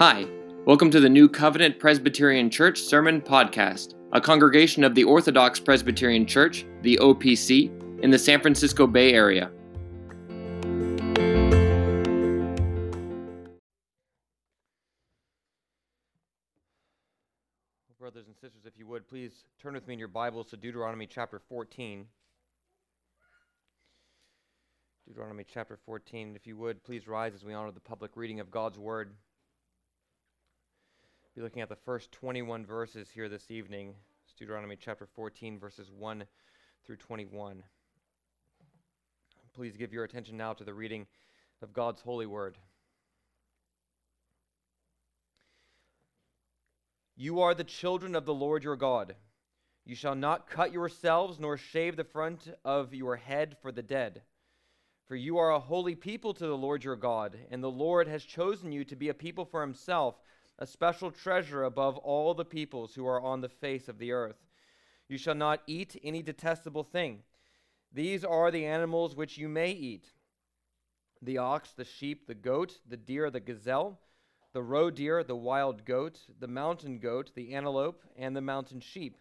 Hi, welcome to the New Covenant Presbyterian Church Sermon Podcast, a congregation of the Orthodox Presbyterian Church, the OPC, in the San Francisco Bay Area. Brothers and sisters, if you would, please turn with me in your Bibles to Deuteronomy chapter 14. Deuteronomy chapter 14. If you would, please rise as we honor the public reading of God's Word be looking at the first 21 verses here this evening. It's Deuteronomy chapter 14, verses 1 through 21. Please give your attention now to the reading of God's holy word. You are the children of the Lord your God. You shall not cut yourselves nor shave the front of your head for the dead. For you are a holy people to the Lord your God, and the Lord has chosen you to be a people for himself a special treasure above all the peoples who are on the face of the earth. You shall not eat any detestable thing. These are the animals which you may eat the ox, the sheep, the goat, the deer, the gazelle, the roe deer, the wild goat, the mountain goat, the antelope, and the mountain sheep.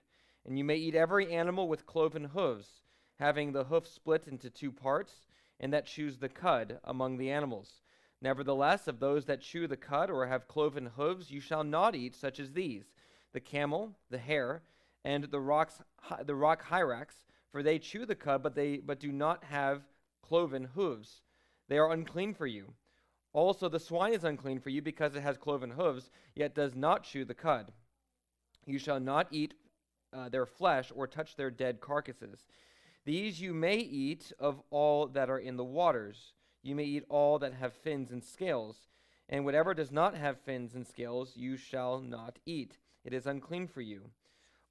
And you may eat every animal with cloven hooves, having the hoof split into two parts, and that chews the cud among the animals. Nevertheless, of those that chew the cud or have cloven hooves, you shall not eat such as these the camel, the hare, and the, rocks, the rock hyrax, for they chew the cud, but, they, but do not have cloven hooves. They are unclean for you. Also, the swine is unclean for you because it has cloven hooves, yet does not chew the cud. You shall not eat uh, their flesh or touch their dead carcasses. These you may eat of all that are in the waters. You may eat all that have fins and scales, and whatever does not have fins and scales you shall not eat. It is unclean for you.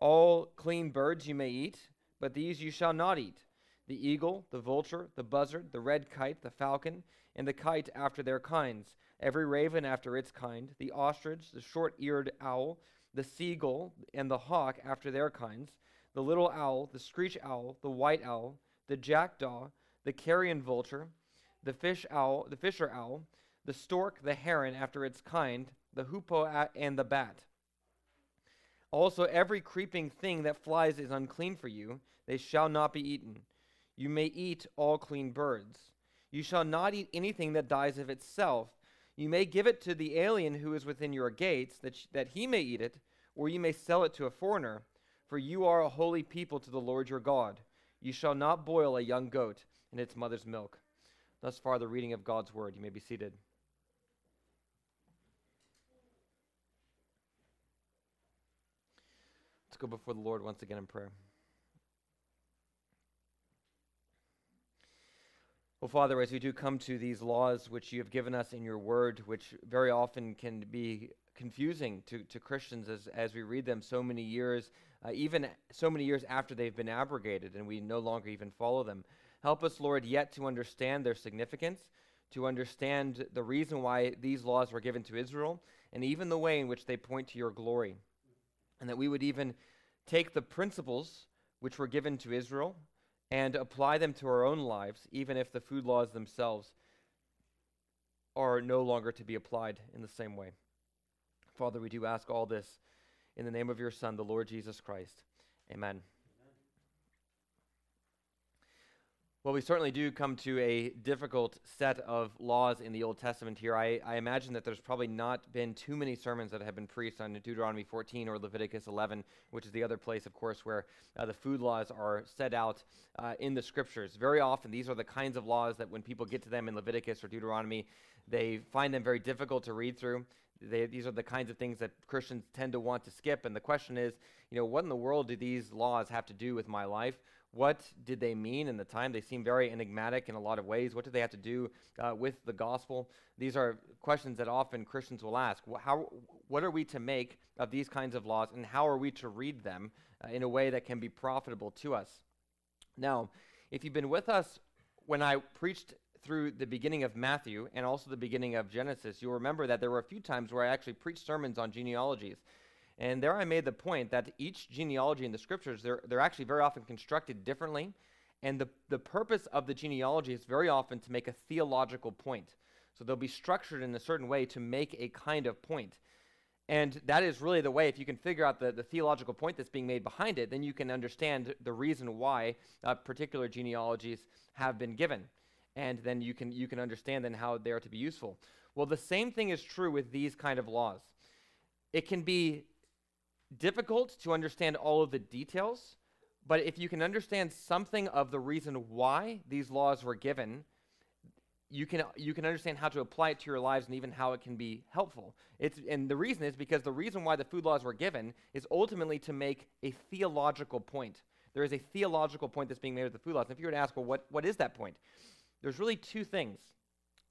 All clean birds you may eat, but these you shall not eat the eagle, the vulture, the buzzard, the red kite, the falcon, and the kite after their kinds, every raven after its kind, the ostrich, the short eared owl, the seagull, and the hawk after their kinds, the little owl, the screech owl, the white owl, the jackdaw, the carrion vulture, the fish owl, the fisher owl, the stork, the heron after its kind, the hoopoe and the bat. Also, every creeping thing that flies is unclean for you; they shall not be eaten. You may eat all clean birds. You shall not eat anything that dies of itself. You may give it to the alien who is within your gates, that, sh- that he may eat it, or you may sell it to a foreigner. For you are a holy people to the Lord your God. You shall not boil a young goat in its mother's milk. Thus far, the reading of God's word. You may be seated. Let's go before the Lord once again in prayer. Well, Father, as we do come to these laws which you have given us in your word, which very often can be confusing to, to Christians as, as we read them so many years, uh, even so many years after they've been abrogated and we no longer even follow them. Help us, Lord, yet to understand their significance, to understand the reason why these laws were given to Israel, and even the way in which they point to your glory. And that we would even take the principles which were given to Israel and apply them to our own lives, even if the food laws themselves are no longer to be applied in the same way. Father, we do ask all this in the name of your Son, the Lord Jesus Christ. Amen. Well, we certainly do come to a difficult set of laws in the Old Testament here. I, I, imagine that there's probably not been too many sermons that have been preached on Deuteronomy 14 or Leviticus 11, which is the other place, of course, where uh, the food laws are set out uh, in the scriptures. Very often, these are the kinds of laws that when people get to them in Leviticus or Deuteronomy, they find them very difficult to read through. They, these are the kinds of things that Christians tend to want to skip. And the question is, you know, what in the world do these laws have to do with my life? What did they mean in the time? They seem very enigmatic in a lot of ways. What did they have to do uh, with the gospel? These are questions that often Christians will ask. How, what are we to make of these kinds of laws, and how are we to read them uh, in a way that can be profitable to us? Now, if you've been with us when I preached through the beginning of Matthew and also the beginning of Genesis, you'll remember that there were a few times where I actually preached sermons on genealogies. And there I made the point that each genealogy in the scriptures, they're, they're actually very often constructed differently. And the, the purpose of the genealogy is very often to make a theological point. So they'll be structured in a certain way to make a kind of point. And that is really the way, if you can figure out the, the theological point that's being made behind it, then you can understand the reason why uh, particular genealogies have been given. And then you can, you can understand then how they are to be useful. Well, the same thing is true with these kind of laws. It can be difficult to understand all of the details, but if you can understand something of the reason why these laws were given, you can you can understand how to apply it to your lives and even how it can be helpful. It's and the reason is because the reason why the food laws were given is ultimately to make a theological point. There is a theological point that's being made with the food laws. And if you were to ask, well, what, what is that point? There's really two things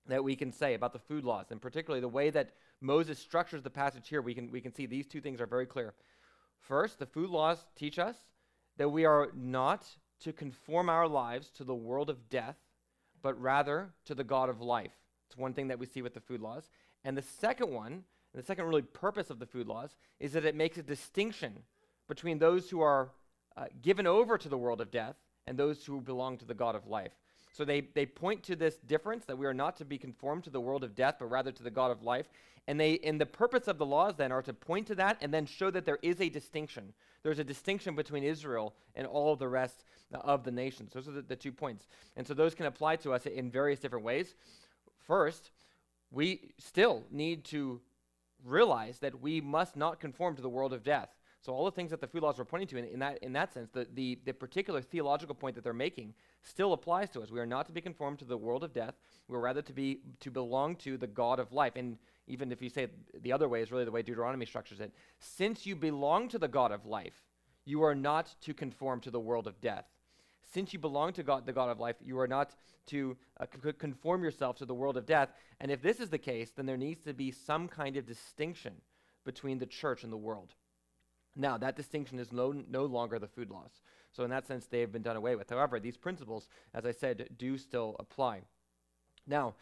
that we can say about the food laws, and particularly the way that Moses structures the passage here, we can, we can see these two things are very clear. First, the food laws teach us that we are not to conform our lives to the world of death, but rather to the God of life. It's one thing that we see with the food laws. And the second one, the second really purpose of the food laws, is that it makes a distinction between those who are uh, given over to the world of death and those who belong to the God of life. So they, they point to this difference that we are not to be conformed to the world of death, but rather to the God of life. And they and the purpose of the laws then are to point to that and then show that there is a distinction. There's a distinction between Israel and all the rest of the nations. Those are the, the two points. And so those can apply to us in various different ways. First, we still need to realize that we must not conform to the world of death. So all the things that the food laws were pointing to in, in, that, in that sense, the, the, the particular theological point that they're making still applies to us. We are not to be conformed to the world of death. We're rather to be to belong to the God of life. And even if you say it the other way is really the way Deuteronomy structures it. Since you belong to the God of life, you are not to conform to the world of death. Since you belong to God, the God of life, you are not to uh, c- conform yourself to the world of death. And if this is the case, then there needs to be some kind of distinction between the church and the world. Now, that distinction is no, no longer the food laws. So, in that sense, they have been done away with. However, these principles, as I said, do still apply. Now,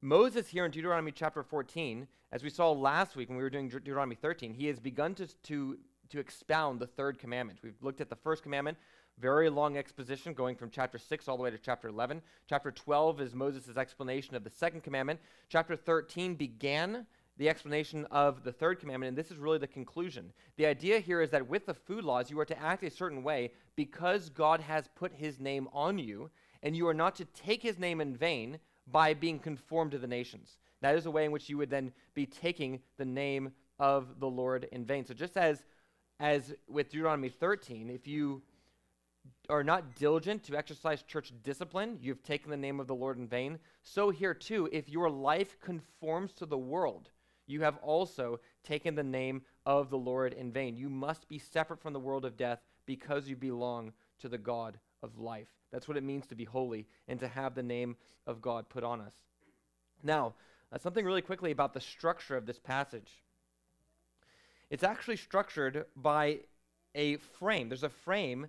Moses here in Deuteronomy chapter 14, as we saw last week when we were doing De- Deuteronomy 13, he has begun to, to, to expound the third commandment. We've looked at the first commandment, very long exposition going from chapter 6 all the way to chapter 11. Chapter 12 is Moses' explanation of the second commandment. Chapter 13 began the explanation of the third commandment, and this is really the conclusion. The idea here is that with the food laws, you are to act a certain way because God has put his name on you, and you are not to take his name in vain by being conformed to the nations. That is a way in which you would then be taking the name of the Lord in vain. So just as as with Deuteronomy 13, if you are not diligent to exercise church discipline, you've taken the name of the Lord in vain. So here too, if your life conforms to the world, you have also taken the name of the Lord in vain. You must be separate from the world of death because you belong to the God of life. That's what it means to be holy and to have the name of God put on us. Now, uh, something really quickly about the structure of this passage. It's actually structured by a frame. There's a frame.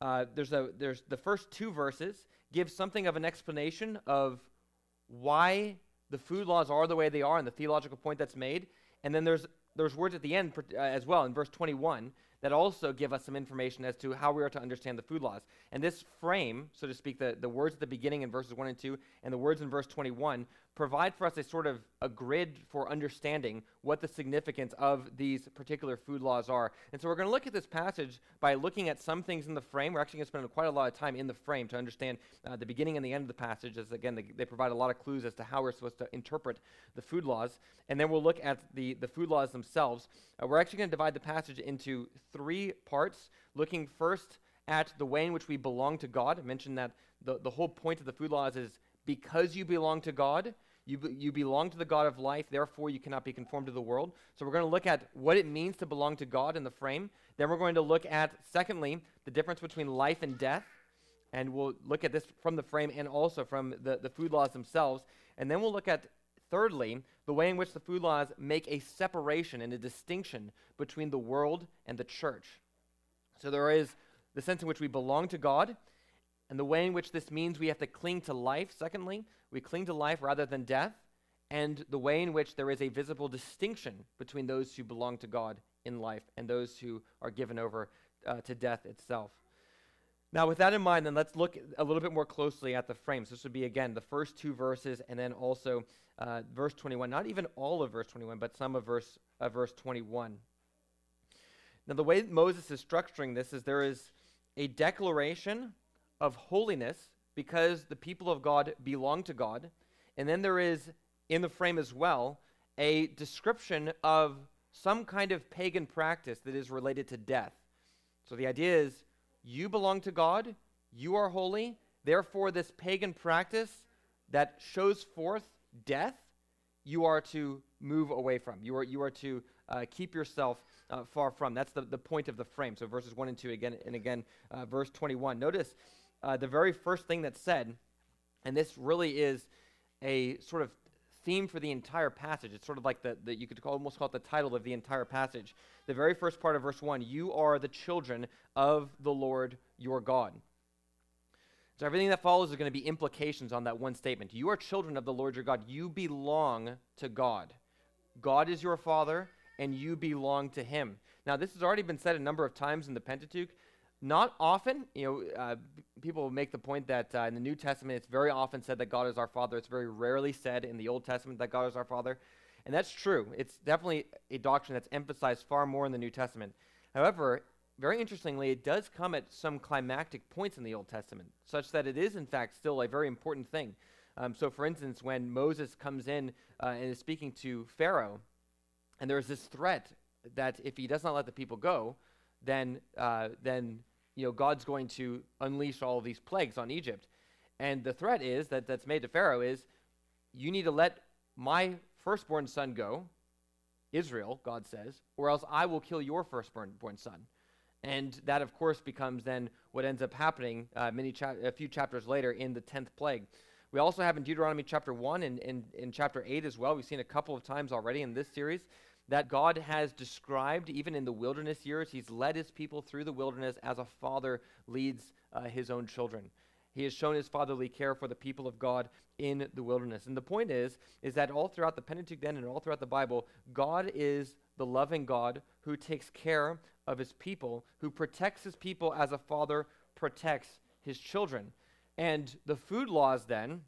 Uh, there's a there's the first two verses give something of an explanation of why the food laws are the way they are and the theological point that's made. And then there's there's words at the end uh, as well in verse 21 that also give us some information as to how we are to understand the food laws. And this frame, so to speak, the, the words at the beginning in verses 1 and 2 and the words in verse 21 provide for us a sort of a grid for understanding what the significance of these particular food laws are. And so we're going to look at this passage by looking at some things in the frame. We're actually going to spend quite a lot of time in the frame to understand uh, the beginning and the end of the passage, as again, they, they provide a lot of clues as to how we're supposed to interpret the food laws. And then we'll look at the, the food laws themselves. Uh, we're actually going to divide the passage into three parts, looking first at the way in which we belong to God. I mentioned that the, the whole point of the food laws is because you belong to God, you, be, you belong to the God of life, therefore you cannot be conformed to the world. So we're going to look at what it means to belong to God in the frame. Then we're going to look at, secondly, the difference between life and death. And we'll look at this from the frame and also from the, the food laws themselves. And then we'll look at, thirdly, the way in which the food laws make a separation and a distinction between the world and the church. So there is the sense in which we belong to God and the way in which this means we have to cling to life, secondly, we cling to life rather than death, and the way in which there is a visible distinction between those who belong to God in life and those who are given over uh, to death itself. Now, with that in mind, then let's look a little bit more closely at the frames. This would be, again, the first two verses and then also uh, verse 21. Not even all of verse 21, but some of verse, uh, verse 21. Now, the way Moses is structuring this is there is a declaration of holiness because the people of God belong to God. And then there is, in the frame as well, a description of some kind of pagan practice that is related to death. So the idea is you belong to God, you are holy, therefore, this pagan practice that shows forth death, you are to move away from. You are, you are to uh, keep yourself uh, far from. That's the, the point of the frame. So verses 1 and 2 again, and again, uh, verse 21. Notice uh, the very first thing that's said, and this really is a sort of theme for the entire passage. It's sort of like the, the you could call, almost call it the title of the entire passage. The very first part of verse 1 You are the children of the Lord your God. So everything that follows is going to be implications on that one statement. You are children of the Lord your God. You belong to God. God is your father, and you belong to him. Now, this has already been said a number of times in the Pentateuch. Not often, you know, uh, people make the point that uh, in the New Testament it's very often said that God is our Father. It's very rarely said in the Old Testament that God is our Father. And that's true. It's definitely a doctrine that's emphasized far more in the New Testament. However, very interestingly, it does come at some climactic points in the Old Testament, such that it is, in fact, still a very important thing. Um, so, for instance, when Moses comes in uh, and is speaking to Pharaoh, and there is this threat that if he does not let the people go, then, uh, then you know, God's going to unleash all these plagues on Egypt. And the threat is that that's made to Pharaoh is you need to let my firstborn son go, Israel, God says, or else I will kill your firstborn born son. And that, of course, becomes then what ends up happening uh, many cha- a few chapters later in the 10th plague. We also have in Deuteronomy chapter 1 and in chapter 8 as well. We've seen a couple of times already in this series that God has described, even in the wilderness years. He's led his people through the wilderness as a father leads uh, his own children. He has shown his fatherly care for the people of God in the wilderness. And the point is, is that all throughout the Pentateuch then and all throughout the Bible, God is the loving God who takes care of his people, who protects his people as a father protects his children. And the food laws then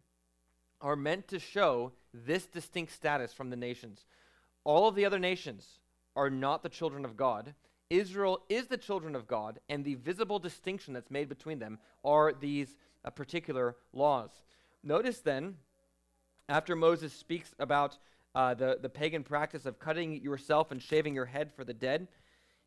are meant to show this distinct status from the nations. All of the other nations are not the children of God. Israel is the children of God, and the visible distinction that's made between them are these uh, particular laws. Notice then, after Moses speaks about uh, the, the pagan practice of cutting yourself and shaving your head for the dead,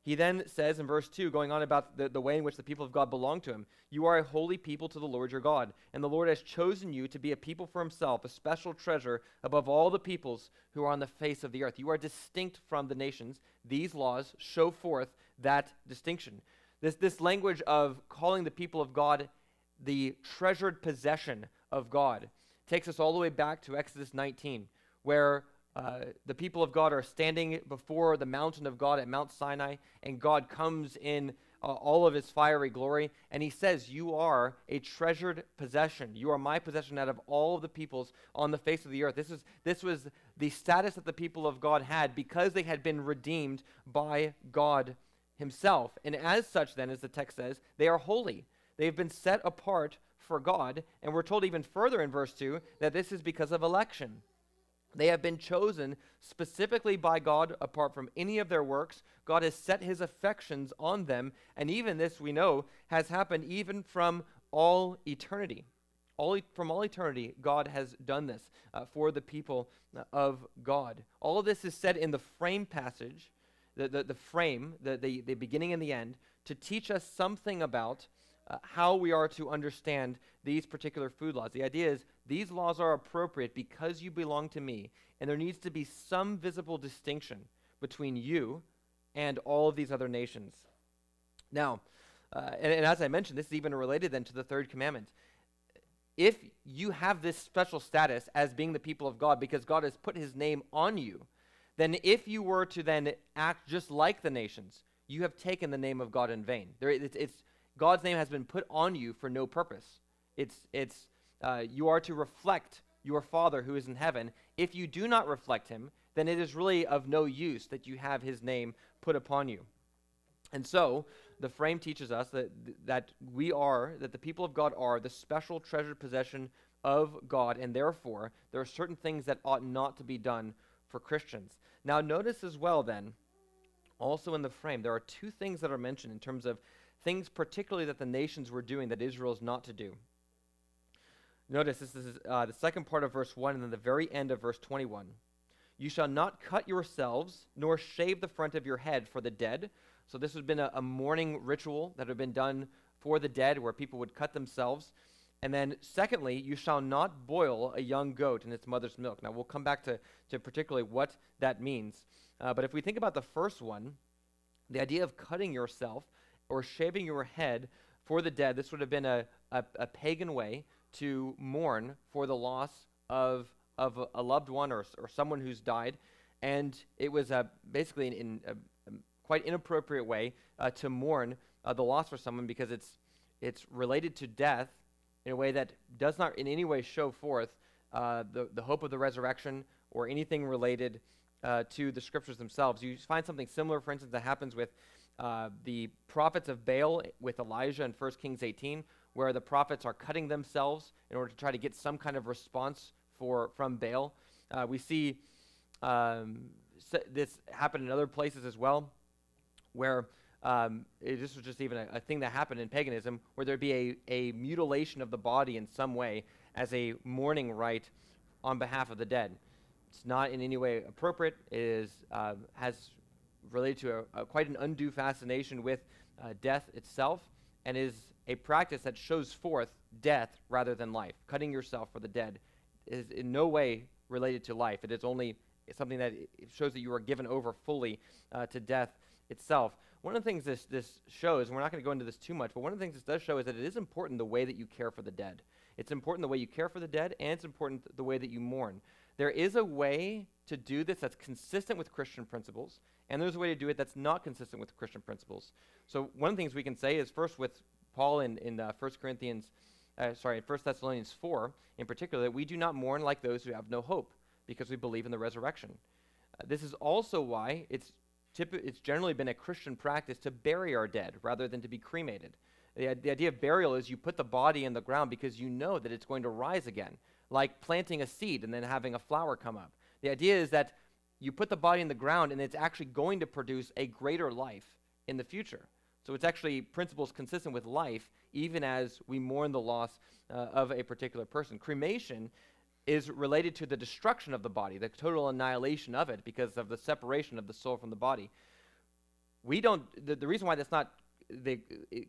he then says in verse 2, going on about the, the way in which the people of God belong to him, You are a holy people to the Lord your God, and the Lord has chosen you to be a people for himself, a special treasure above all the peoples who are on the face of the earth. You are distinct from the nations. These laws show forth that distinction. This, this language of calling the people of God the treasured possession of God takes us all the way back to Exodus 19, where uh, the people of God are standing before the mountain of God at Mount Sinai, and God comes in uh, all of his fiery glory, and he says, You are a treasured possession. You are my possession out of all of the peoples on the face of the earth. This, is, this was the status that the people of God had because they had been redeemed by God himself. And as such, then, as the text says, they are holy. They've been set apart for God, and we're told even further in verse 2 that this is because of election. They have been chosen specifically by God apart from any of their works. God has set his affections on them. And even this, we know, has happened even from all eternity. All, from all eternity, God has done this uh, for the people of God. All of this is said in the frame passage, the, the, the frame, the, the, the beginning and the end, to teach us something about uh, how we are to understand these particular food laws. The idea is these laws are appropriate because you belong to me, and there needs to be some visible distinction between you and all of these other nations. Now, uh, and, and as I mentioned, this is even related then to the third commandment. If you have this special status as being the people of God because God has put his name on you, then if you were to then act just like the nations, you have taken the name of God in vain. There, it's, it's God's name has been put on you for no purpose. It's, it's uh, you are to reflect your Father who is in heaven. If you do not reflect him, then it is really of no use that you have his name put upon you. And so, the frame teaches us that, that we are, that the people of God are the special treasured possession of God, and therefore there are certain things that ought not to be done for Christians. Now, notice as well, then, also in the frame, there are two things that are mentioned in terms of things, particularly that the nations were doing that Israel is not to do. Notice this is uh, the second part of verse 1 and then the very end of verse 21. You shall not cut yourselves, nor shave the front of your head for the dead. So, this has been a, a mourning ritual that had been done for the dead where people would cut themselves. And then, secondly, you shall not boil a young goat in its mother's milk. Now, we'll come back to, to particularly what that means. Uh, but if we think about the first one, the idea of cutting yourself or shaving your head for the dead, this would have been a, a, a pagan way to mourn for the loss of, of a, a loved one or, or someone who's died. And it was uh, basically in, a, a, quite inappropriate way uh, to mourn uh, the loss for someone because it's, it's related to death in a way that does not in any way show forth uh, the, the hope of the resurrection or anything related uh, to the scriptures themselves. You find something similar, for instance, that happens with uh, the prophets of Baal with Elijah in 1 Kings 18, where the prophets are cutting themselves in order to try to get some kind of response for, from Baal. Uh, we see um, this happen in other places as well, where um, it, this was just even a, a, thing that happened in paganism, where there'd be a, a mutilation of the body in some way as a mourning rite on behalf of the dead. It's not in any way appropriate. It is, uh, has related to a, a, quite an undue fascination with uh, death itself and is a practice that shows forth death rather than life. Cutting yourself for the dead is in no way related to life. It is only something that shows that you are given over fully uh, to death itself. One of the things this, this shows, and we're not going to go into this too much, but one of the things this does show is that it is important the way that you care for the dead. It's important the way you care for the dead, and it's important the way that you mourn. There is a way to do this that's consistent with Christian principles, and there's a way to do it that's not consistent with Christian principles. So one of the things we can say is first with Paul in, in uh, 1 Corinthians, uh, sorry, 1 Thessalonians 4 in particular, that we do not mourn like those who have no hope because we believe in the resurrection. Uh, this is also why it's, typ- it's generally been a Christian practice to bury our dead rather than to be cremated. The, the idea of burial is you put the body in the ground because you know that it's going to rise again, like planting a seed and then having a flower come up. The idea is that you put the body in the ground and it's actually going to produce a greater life in the future. So it's actually principles consistent with life, even as we mourn the loss uh, of a particular person. Cremation is related to the destruction of the body, the total annihilation of it, because of the separation of the soul from the body. We don't. The, the reason why that's not the,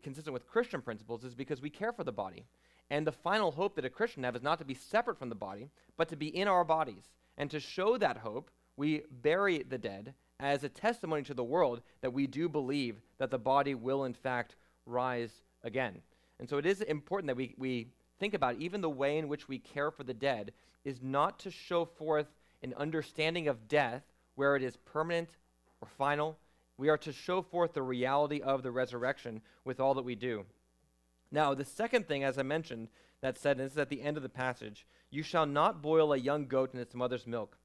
consistent with Christian principles is because we care for the body, and the final hope that a Christian have is not to be separate from the body, but to be in our bodies. And to show that hope, we bury the dead as a testimony to the world that we do believe that the body will, in fact, rise again. And so it is important that we, we think about even the way in which we care for the dead is not to show forth an understanding of death where it is permanent or final. We are to show forth the reality of the resurrection with all that we do. Now, the second thing, as I mentioned, that said, and this is at the end of the passage, you shall not boil a young goat in its mother's milk.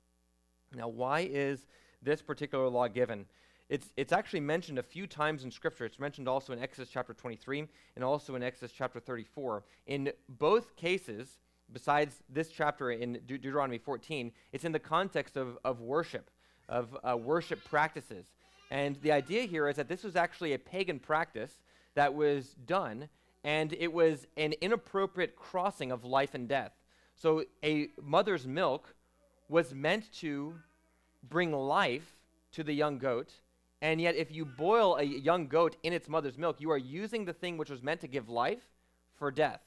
Now, why is this particular law given. It's, it's actually mentioned a few times in Scripture. It's mentioned also in Exodus chapter 23 and also in Exodus chapter 34. In both cases, besides this chapter in De- Deuteronomy 14, it's in the context of, of worship, of uh, worship practices. And the idea here is that this was actually a pagan practice that was done, and it was an inappropriate crossing of life and death. So a mother's milk was meant to bring life to the young goat. And yet, if you boil a young goat in its mother's milk, you are using the thing which was meant to give life for death.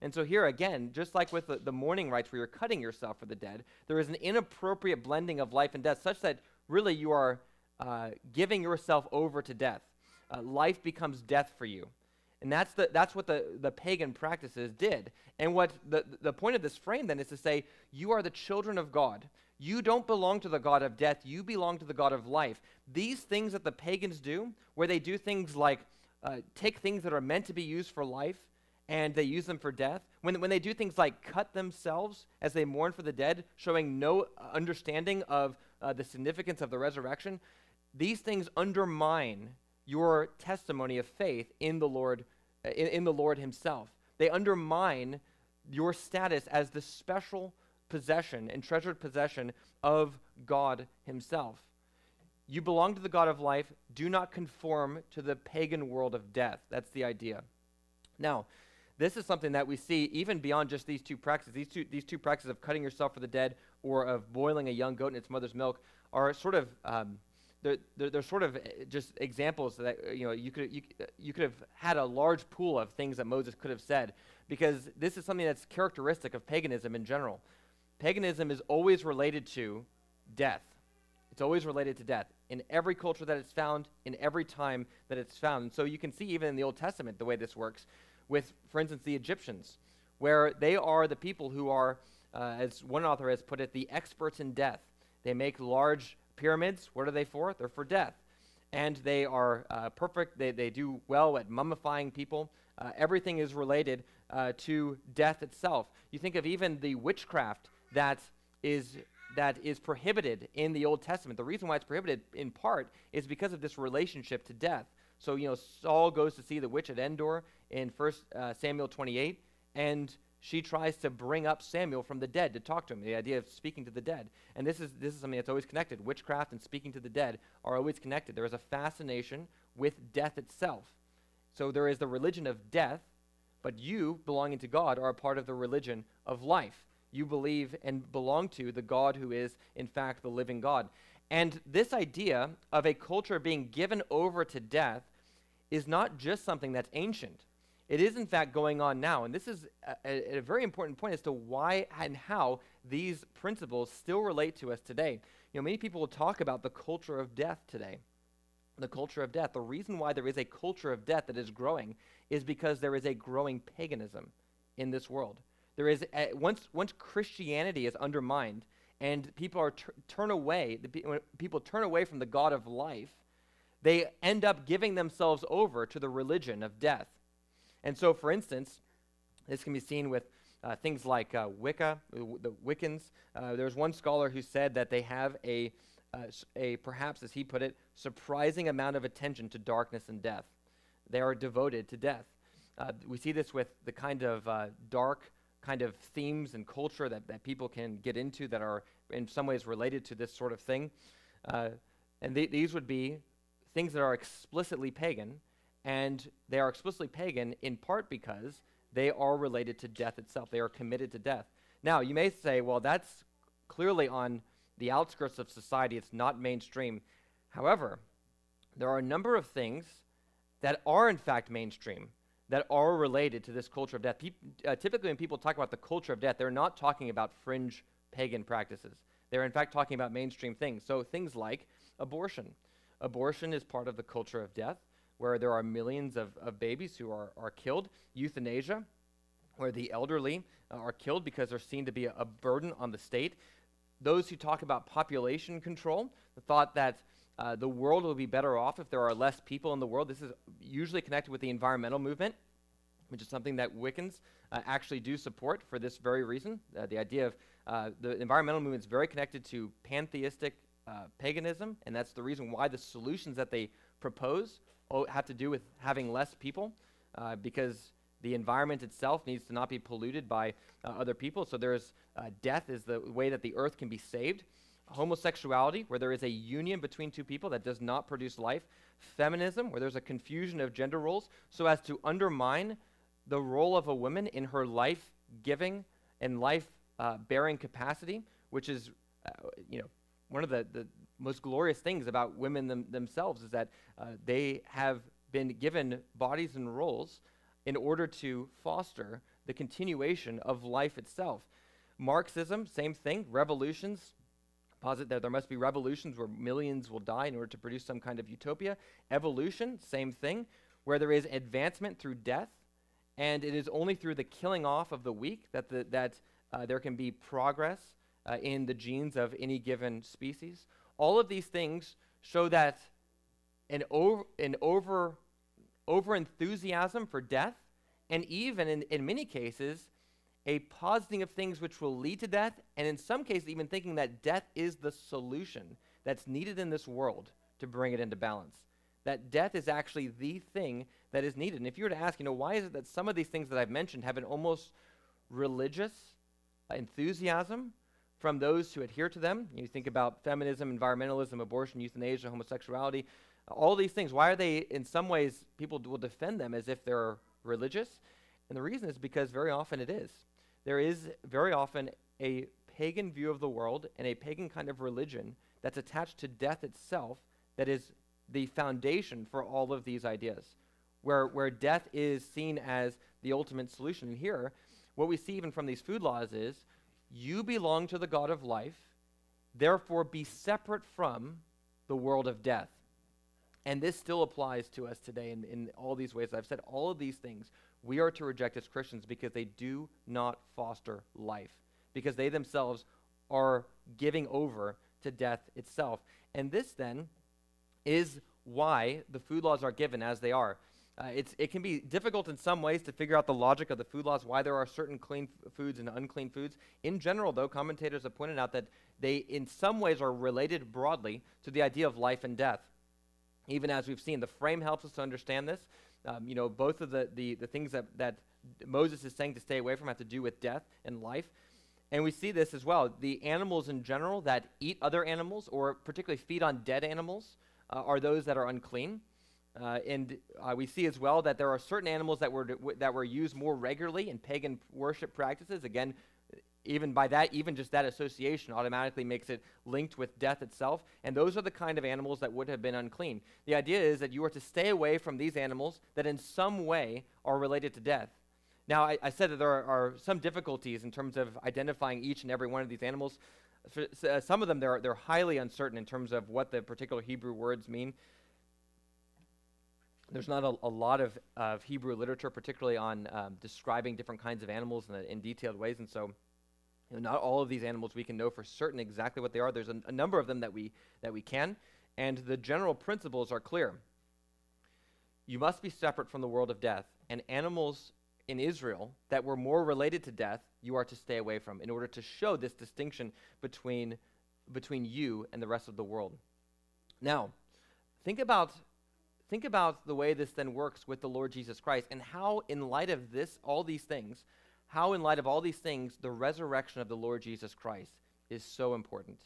And so, here again, just like with the, the mourning rites where you're cutting yourself for the dead, there is an inappropriate blending of life and death, such that really you are uh, giving yourself over to death. Uh, life becomes death for you. And that's, the, that's what the, the pagan practices did. And what the, the point of this frame then is to say, you are the children of God. You don't belong to the God of death, you belong to the God of life. These things that the pagans do, where they do things like uh, take things that are meant to be used for life and they use them for death, when, when they do things like cut themselves as they mourn for the dead, showing no understanding of uh, the significance of the resurrection, these things undermine your testimony of faith in the Lord, uh, in, in the Lord Himself. They undermine your status as the special possession and treasured possession of God Himself. You belong to the God of life. Do not conform to the pagan world of death. That's the idea. Now, this is something that we see even beyond just these two practices. These two, these two practices of cutting yourself for the dead or of boiling a young goat in its mother's milk are sort of um, they're, they're, they're, sort of eh, just examples that you know you could you, you could have had a large pool of things that Moses could have said because this is something that's characteristic of paganism in general. Paganism is always related to death. It's always related to death in every culture that it's found, in every time that it's found. And so you can see even in the Old Testament the way this works with, for instance, the Egyptians, where they are the people who are, uh, as one author has put it, the experts in death. They make large pyramids. What are they for? They're for death. And they are uh, perfect. They, they do well at mummifying people. Uh, everything is related uh, to death itself. You think of even the witchcraft that is that is prohibited in the Old Testament. The reason why it's prohibited, in part, is because of this relationship to death. So, you know, Saul goes to see the witch at Endor in 1 uh, Samuel 28, and she tries to bring up Samuel from the dead to talk to him, the idea of speaking to the dead. And this is, this is something that's always connected. Witchcraft and speaking to the dead are always connected. There is a fascination with death itself. So there is the religion of death, but you, belonging to God, are a part of the religion of life. You believe and belong to the God who is, in fact, the living God. And this idea of a culture being given over to death is not just something that's ancient. It is, in fact, going on now. And this is a, a, a, very important point as to why and how these principles still relate to us today. You know, many people will talk about the culture of death today. The culture of death. The reason why there is a culture of death that is growing is because there is a growing paganism in this world. There is a, once once Christianity is undermined and people are t- turn away, when people turn away from the God of life, they end up giving themselves over to the religion of death. And so, for instance, this can be seen with uh, things like uh, Wicca, the Wiccans. Uh, there's one scholar who said that they have a, uh, a, perhaps as he put it, surprising amount of attention to darkness and death. They are devoted to death. Uh, we see this with the kind of uh, dark kind of themes and culture that, that people can get into that are in some ways related to this sort of thing. and th- these would be things that are explicitly pagan and they are explicitly pagan in part because they are related to death itself. They are committed to death. Now, you may say, well, that's clearly on the outskirts of society, it's not mainstream. However, there are a number of things that are, in fact, mainstream, that are related to this culture of death. Uh, typically, when people talk about the culture of death, they're not talking about fringe pagan practices. They're, in fact, talking about mainstream things. So, things like abortion. Abortion is part of the culture of death where there are millions of, of babies who are, are killed, euthanasia, where the elderly uh, are killed because they're seen to be a, a, burden on the state. Those who talk about population control, the thought that uh, the world will be better off if there are less people in the world. This is usually connected with the environmental movement, which is something that Wiccans uh, actually do support for this very reason. Uh, the idea of uh, the environmental movement is very connected to pantheistic uh, paganism, and that's the reason why the solutions that they propose have to do with having less people uh, because the environment itself needs to not be polluted by uh, other people. So there's uh, death is the way that the earth can be saved. Homosexuality, where there is a union between two people that does not produce life. Feminism, where there's a confusion of gender roles so as to undermine the role of a woman in her life giving and life uh, bearing capacity, which is, uh, you know, one of the, the most glorious things about women them, themselves is that uh, they have been given bodies and roles in order to foster the continuation of life itself. Marxism, same thing. Revolutions, posit that there must be revolutions where millions will die in order to produce some kind of utopia. Evolution, same thing, where there is advancement through death, and it is only through the killing off of the weak that, the, that uh, there can be progress uh, in the genes of any given species. All of these things show that an over, an over, over enthusiasm for death, and even in, in many cases, a positing of things which will lead to death, and in some cases, even thinking that death is the solution that's needed in this world to bring it into balance. that death is actually the thing that is needed. And if you were to ask, you know, why is it that some of these things that I've mentioned have an almost religious enthusiasm from those who adhere to them? You think about feminism, environmentalism, abortion, euthanasia, homosexuality, all these things. Why are they, in some ways, people will defend them as if they're religious? And the reason is because very often it is. There is very often a pagan view of the world and a pagan kind of religion that's attached to death itself that is the foundation for all of these ideas, where, where death is seen as the ultimate solution. And here, what we see even from these food laws is you belong to the God of life, therefore be separate from the world of death. And this still applies to us today in, in all these ways. I've said all of these things we are to reject as Christians because they do not foster life, because they themselves are giving over to death itself. And this then is why the food laws are given as they are. Uh, it's, it can be difficult in some ways to figure out the logic of the food laws, why there are certain clean f- foods and unclean foods. In general, though, commentators have pointed out that they, in some ways, are related broadly to the idea of life and death. Even as we've seen, the frame helps us to understand this. Um, you know, both of the, the, the things that, that Moses is saying to stay away from have to do with death and life. And we see this as well. The animals in general that eat other animals, or particularly feed on dead animals, uh, are those that are unclean. Uh, and uh, we see as well that there are certain animals that were, that were used more regularly in pagan worship practices. Again, even by that, even just that association automatically makes it linked with death itself. And those are the kind of animals that would have been unclean. The idea is that you are to stay away from these animals that in some way are related to death. Now, I, I said that there are, are, some difficulties in terms of identifying each and every one of these animals. For, uh, some of them, they're, they're highly uncertain in terms of what the particular Hebrew words mean. There's not a, a lot of, of Hebrew literature, particularly on um, describing different kinds of animals in, in detailed ways, and so you know, not all of these animals we can know for certain exactly what they are. There's a, a number of them that we, that we can, and the general principles are clear. You must be separate from the world of death, and animals in Israel that were more related to death, you are to stay away from in order to show this distinction between, between you and the rest of the world. Now, think about, think about the way this then works with the Lord Jesus Christ and how, in light of this, all these things, how, in light of all these things, the resurrection of the Lord Jesus Christ is so important.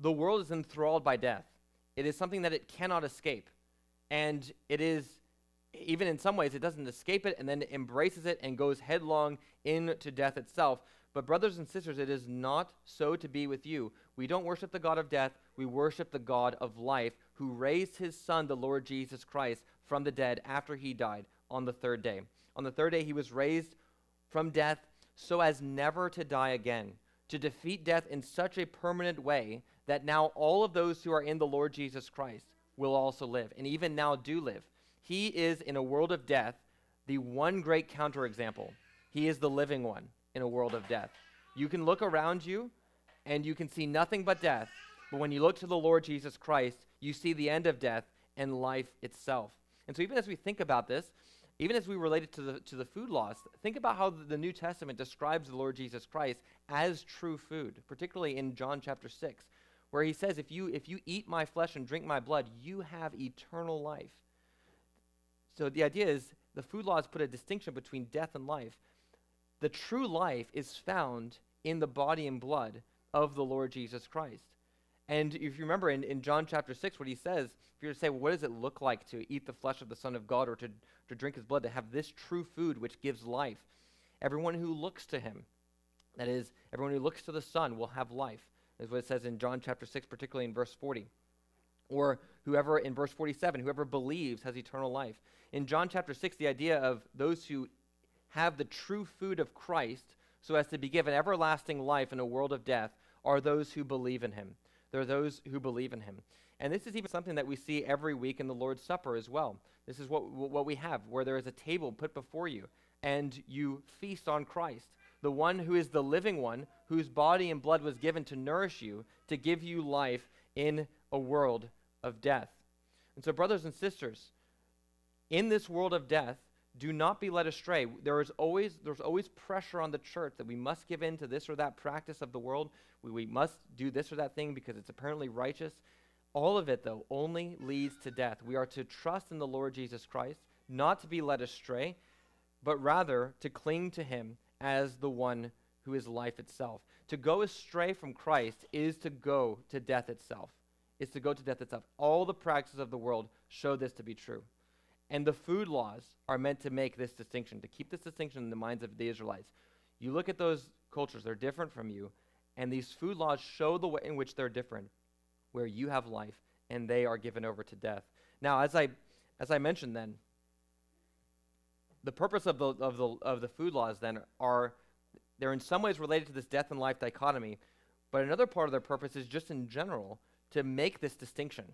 The world is enthralled by death, it is something that it cannot escape. And it is, even in some ways, it doesn't escape it and then embraces it and goes headlong into death itself. But, brothers and sisters, it is not so to be with you. We don't worship the God of death, we worship the God of life, who raised his Son, the Lord Jesus Christ, from the dead after he died on the third day. On the third day, he was raised from death so as never to die again, to defeat death in such a permanent way that now all of those who are in the Lord Jesus Christ will also live, and even now do live. He is, in a world of death, the one great counterexample. He is the living one in a world of death. You can look around you and you can see nothing but death, but when you look to the Lord Jesus Christ, you see the end of death and life itself. And so, even as we think about this, even as we relate it to the, to the food laws, think about how the New Testament describes the Lord Jesus Christ as true food, particularly in John chapter 6, where he says, if you, if you eat my flesh and drink my blood, you have eternal life. So the idea is the food laws put a distinction between death and life. The true life is found in the body and blood of the Lord Jesus Christ. And if you remember in, in John chapter 6, what he says, if you were to say, well, what does it look like to eat the flesh of the Son of God or to, to drink his blood, to have this true food which gives life? Everyone who looks to him, that is, everyone who looks to the Son, will have life. Is what it says in John chapter 6, particularly in verse 40. Or whoever, in verse 47, whoever believes has eternal life. In John chapter 6, the idea of those who have the true food of Christ so as to be given everlasting life in a world of death are those who believe in him. There are those who believe in him. And this is even something that we see every week in the Lord's Supper as well. This is what, what we have, where there is a table put before you, and you feast on Christ, the one who is the living one, whose body and blood was given to nourish you, to give you life in a world of death. And so, brothers and sisters, in this world of death, do not be led astray. There is always, there's always pressure on the church that we must give in to this or that practice of the world. We, we must do this or that thing because it's apparently righteous. All of it, though, only leads to death. We are to trust in the Lord Jesus Christ, not to be led astray, but rather to cling to him as the one who is life itself. To go astray from Christ is to go to death itself. Is to go to death itself. All the practices of the world show this to be true. And the food laws are meant to make this distinction, to keep this distinction in the minds of the Israelites. You look at those cultures, they're different from you, and these food laws show the way in which they're different, where you have life and they are given over to death. Now, as I as I mentioned then, the purpose of the of the of the food laws then are they're in some ways related to this death and life dichotomy, but another part of their purpose is just in general to make this distinction.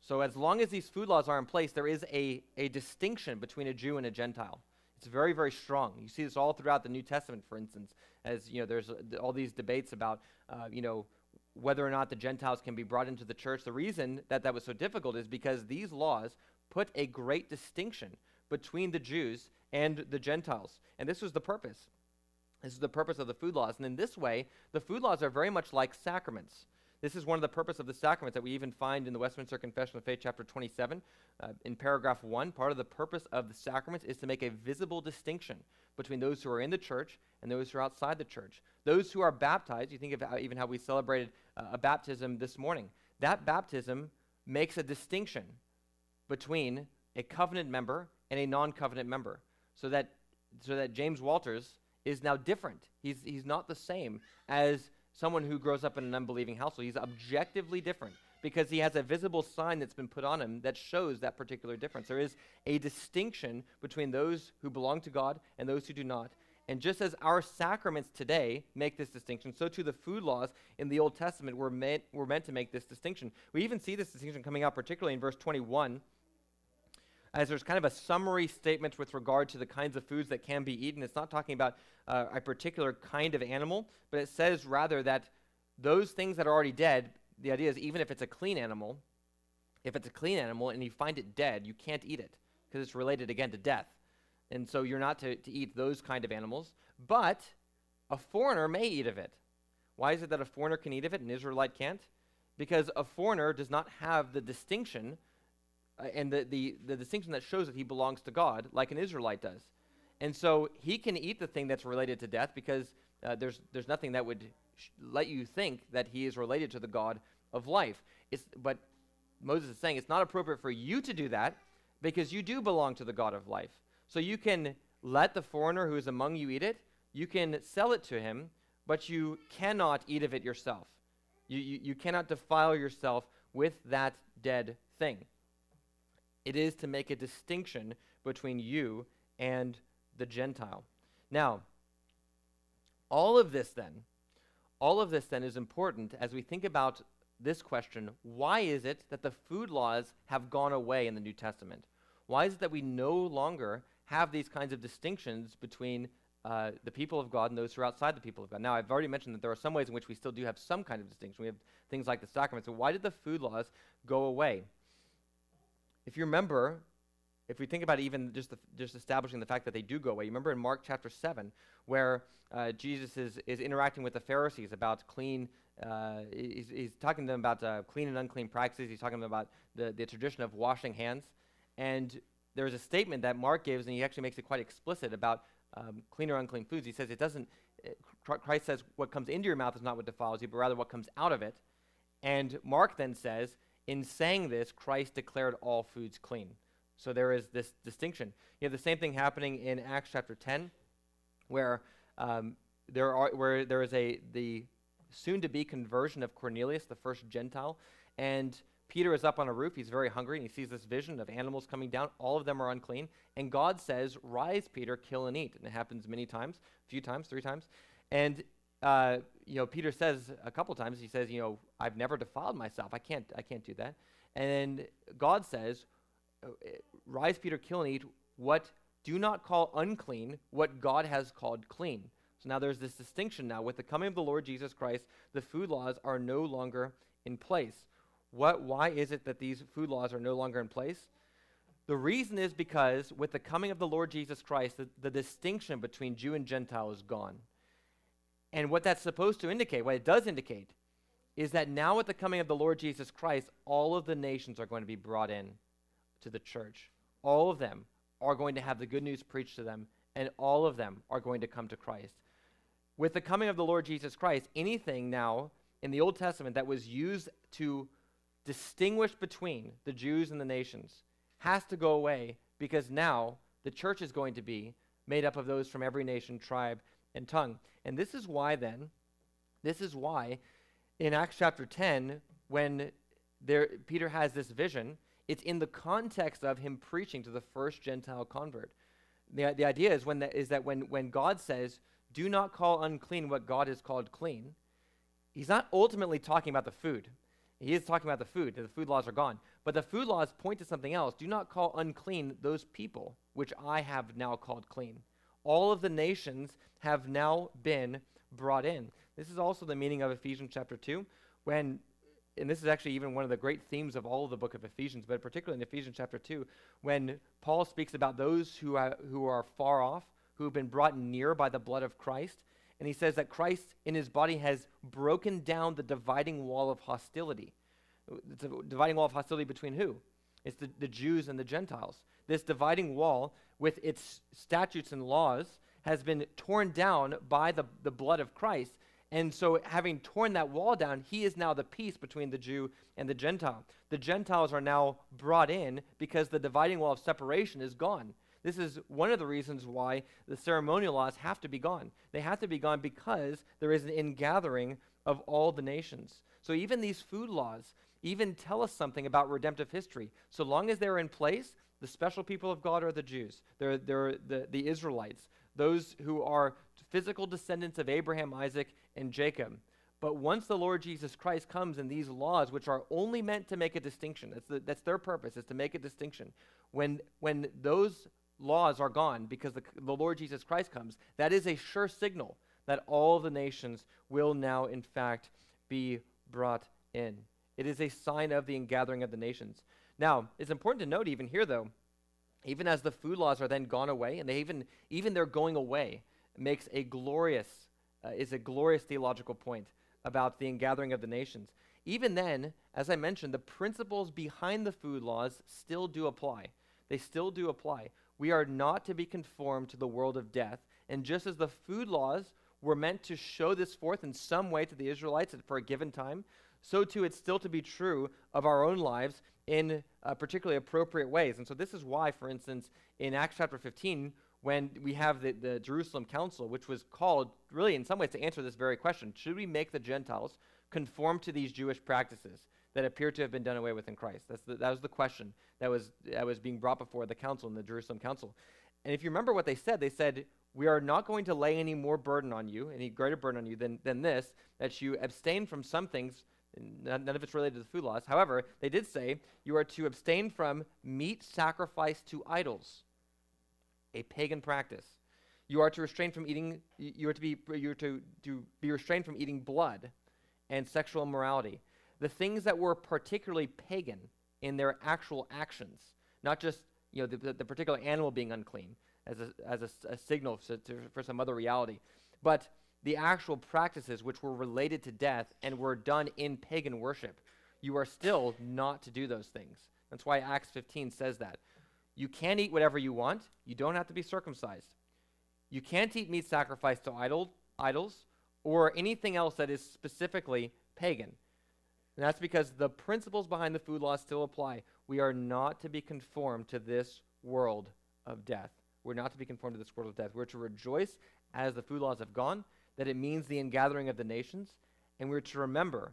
So as long as these food laws are in place, there is a, a distinction between a Jew and a Gentile. It's very, very strong. You see this all throughout the New Testament, for instance, as you know, there's uh, all these debates about, uh, you know, whether or not the Gentiles can be brought into the church. The reason that that was so difficult is because these laws put a great distinction between the Jews and the Gentiles, and this was the purpose. This is the purpose of the food laws, and in this way, the food laws are very much like sacraments. This is one of the purpose of the sacraments that we even find in the Westminster Confession of Faith, chapter 27, uh, in paragraph 1. Part of the purpose of the sacraments is to make a visible distinction between those who are in the church and those who are outside the church. Those who are baptized, you think of even how we celebrated uh, a baptism this morning, that baptism makes a distinction between a covenant member and a non covenant member. So that, so that James Walters is now different. He's, he's not the same as someone who grows up in an unbelieving household. He's objectively different because he has a visible sign that's been put on him that shows that particular difference. There is a distinction between those who belong to God and those who do not. And just as our sacraments today make this distinction, so too the food laws in the Old Testament were meant, were meant to make this distinction. We even see this distinction coming out particularly in verse 21 as there's kind of a summary statement with regard to the kinds of foods that can be eaten. It's not talking about uh, a particular kind of animal, but it says rather that those things that are already dead, the idea is even if it's a clean animal, if it's a clean animal and you find it dead, you can't eat it because it's related again to death. And so you're not to, to eat those kind of animals, but a foreigner may eat of it. Why is it that a foreigner can eat of it and an Israelite can't? Because a foreigner does not have the distinction uh, and the, the, the distinction that shows that he belongs to God, like an Israelite does. And so he can eat the thing that's related to death because uh, there's, there's nothing that would sh- let you think that he is related to the God of life. It's, but Moses is saying it's not appropriate for you to do that because you do belong to the God of life. So you can let the foreigner who is among you eat it, you can sell it to him, but you cannot eat of it yourself. You, you, you cannot defile yourself with that dead thing. It is to make a distinction between you and the Gentile. Now, all of this then, all of this then is important as we think about this question why is it that the food laws have gone away in the New Testament? Why is it that we no longer have these kinds of distinctions between uh, the people of God and those who are outside the people of God? Now, I've already mentioned that there are some ways in which we still do have some kind of distinction. We have things like the sacraments. So, why did the food laws go away? If you remember, if we think about even just, the, just establishing the fact that they do go away, you remember in Mark chapter 7, where uh, Jesus is, is interacting with the Pharisees about clean, uh, he's, he's, talking to them about uh, clean and unclean practices. He's talking about the, the tradition of washing hands. And there's a statement that Mark gives, and he actually makes it quite explicit about um, clean or unclean foods. He says it doesn't, Christ says what comes into your mouth is not what defiles you, but rather what comes out of it. And Mark then says in saying this, Christ declared all foods clean. So there is this distinction. You have the same thing happening in Acts chapter 10, where um, there are where there is a the soon-to-be conversion of Cornelius, the first Gentile, and Peter is up on a roof. He's very hungry, and he sees this vision of animals coming down. All of them are unclean, and God says, "Rise, Peter, kill and eat." And it happens many times, a few times, three times, and uh, you know, Peter says a couple times, he says, you know, I've never defiled myself. I can't, I can't do that. And God says, uh, rise, Peter, kill and eat what do not call unclean what God has called clean. So now there's this distinction now with the coming of the Lord Jesus Christ, the food laws are no longer in place. What, why is it that these food laws are no longer in place? The reason is because with the coming of the Lord Jesus Christ, the, the distinction between Jew and Gentile is gone. And what that's supposed to indicate, what it does indicate, is that now at the coming of the Lord Jesus Christ, all of the nations are going to be brought in to the church. All of them are going to have the good news preached to them, and all of them are going to come to Christ. With the coming of the Lord Jesus Christ, anything now in the Old Testament that was used to distinguish between the Jews and the nations has to go away because now the church is going to be made up of those from every nation, tribe, and tongue. And this is why, then, this is why in Acts chapter 10, when there, Peter has this vision, it's in the context of him preaching to the first Gentile convert. The, the idea is, when that, is that when, when God says, do not call unclean what God has called clean, he's not ultimately talking about the food. He is talking about the food, the food laws are gone. But the food laws point to something else. Do not call unclean those people which I have now called clean. All of the nations have now been brought in. This is also the meaning of Ephesians chapter 2, when, and this is actually even one of the great themes of all of the book of Ephesians, but particularly in Ephesians chapter 2, when Paul speaks about those who are, who are far off, who have been brought near by the blood of Christ. And he says that Christ in his body has broken down the dividing wall of hostility. It's a dividing wall of hostility between who? It's the, the Jews and the Gentiles. This dividing wall, with its statutes and laws, has been torn down by the, the blood of Christ. And so, having torn that wall down, he is now the peace between the Jew and the Gentile. The Gentiles are now brought in because the dividing wall of separation is gone. This is one of the reasons why the ceremonial laws have to be gone. They have to be gone because there is an ingathering of all the nations. So, even these food laws even tell us something about redemptive history. So long as they're in place, the special people of God are the Jews, they're, they're the, the Israelites those who are physical descendants of Abraham, Isaac, and Jacob. But once the Lord Jesus Christ comes and these laws, which are only meant to make a distinction, that's, the, that's their purpose, is to make a distinction. When, when those laws are gone because the, the Lord Jesus Christ comes, that is a sure signal that all the nations will now, in fact, be brought in. It is a sign of the ingathering of the nations. Now, it's important to note, even here, though, even as the food laws are then gone away, and they even even their going away makes a glorious uh, is a glorious theological point about the ingathering of the nations. Even then, as I mentioned, the principles behind the food laws still do apply. They still do apply. We are not to be conformed to the world of death, and just as the food laws were meant to show this forth in some way to the Israelites for a given time, so too it's still to be true of our own lives in uh, particularly appropriate ways. And so this is why, for instance, in Acts chapter 15, when we have the, the Jerusalem Council, which was called really in some ways to answer this very question should we make the Gentiles conform to these Jewish practices that appear to have been done away with in Christ? That's the, that was the question that was, that was being brought before the council in the Jerusalem Council. And if you remember what they said, they said, We are not going to lay any more burden on you, any greater burden on you than, than this, that you abstain from some things None of it's related to the food laws. However, they did say you are to abstain from meat sacrificed to idols, a pagan practice. You are to restrain from eating. You are to be. You are to, to be restrained from eating blood, and sexual immorality. The things that were particularly pagan in their actual actions, not just you know the, the particular animal being unclean as a as a, a signal to, for some other reality, but the actual practices which were related to death and were done in pagan worship. You are still not to do those things. That's why Acts 15 says that. You can eat whatever you want, you don't have to be circumcised. You can't eat meat sacrificed to idol, idols or anything else that is specifically pagan. And that's because the principles behind the food law still apply. We are not to be conformed to this world of death. We're not to be conformed to this world of death. We're to rejoice as the food laws have gone that it means the ingathering of the nations, and we're to remember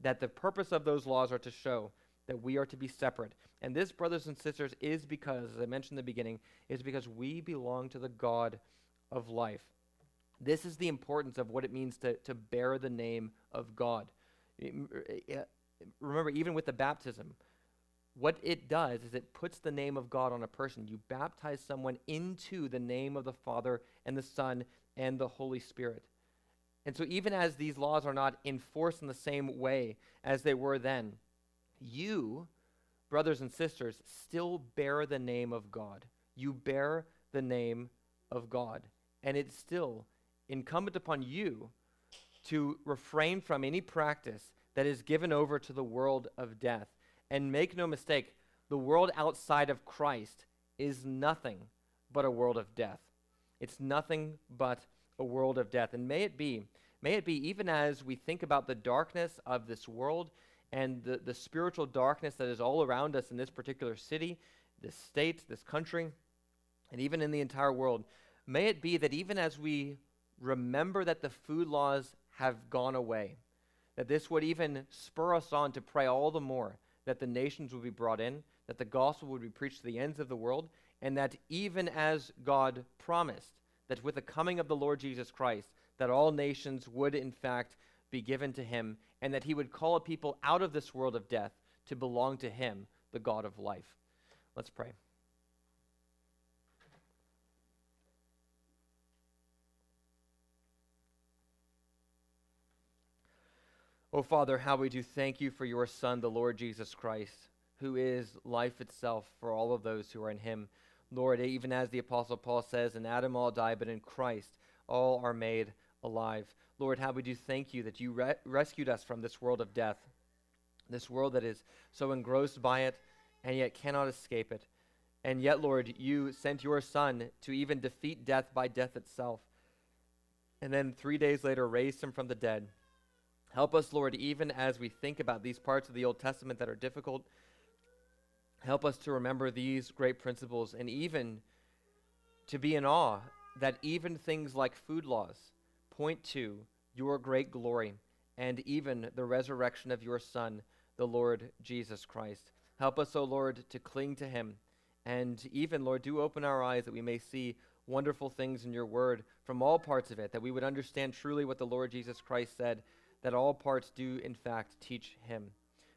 that the purpose of those laws are to show that we are to be separate. And this, brothers and sisters, is because, as I mentioned in the beginning, is because we belong to the God of life. This is the importance of what it means to, to bear the name of God. Remember, even with the baptism, what it does is it puts the name of God on a person. You baptize someone into the name of the Father and the Son and the Holy Spirit. And so, even as these laws are not enforced in the same way as they were then, you, brothers and sisters, still bear the name of God. You bear the name of God. And it's still incumbent upon you to refrain from any practice that is given over to the world of death. And make no mistake, the world outside of Christ is nothing but a world of death. It's nothing but a world of death. And may it be, may it be even as we think about the darkness of this world and the, the spiritual darkness that is all around us in this particular city, this state, this country, and even in the entire world, may it be that even as we remember that the food laws have gone away, that this would even spur us on to pray all the more that the nations would be brought in, that the gospel would be preached to the ends of the world, and that even as God promised, that with the coming of the Lord Jesus Christ, that all nations would in fact be given to him, and that he would call a people out of this world of death to belong to him, the God of life. Let's pray. Oh, Father, how we do thank you for your Son, the Lord Jesus Christ, who is life itself for all of those who are in him. Lord, even as the Apostle Paul says, in Adam all die, but in Christ all are made alive. Lord, how we do thank you that you re- rescued us from this world of death, this world that is so engrossed by it and yet cannot escape it. And yet, Lord, you sent your Son to even defeat death by death itself. And then three days later, raised him from the dead. Help us, Lord, even as we think about these parts of the Old Testament that are difficult. Help us to remember these great principles and even to be in awe that even things like food laws point to your great glory and even the resurrection of your Son, the Lord Jesus Christ. Help us, O Lord, to cling to him. And even, Lord, do open our eyes that we may see wonderful things in your word from all parts of it, that we would understand truly what the Lord Jesus Christ said that all parts do, in fact, teach him.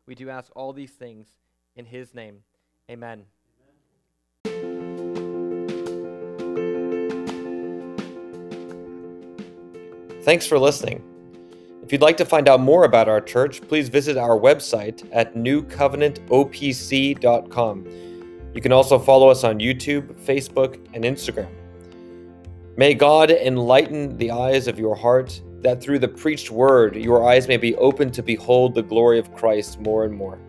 We do ask all these things in his name. Amen. Thanks for listening. If you'd like to find out more about our church, please visit our website at newcovenantopc.com. You can also follow us on YouTube, Facebook, and Instagram. May God enlighten the eyes of your heart that through the preached word your eyes may be opened to behold the glory of Christ more and more.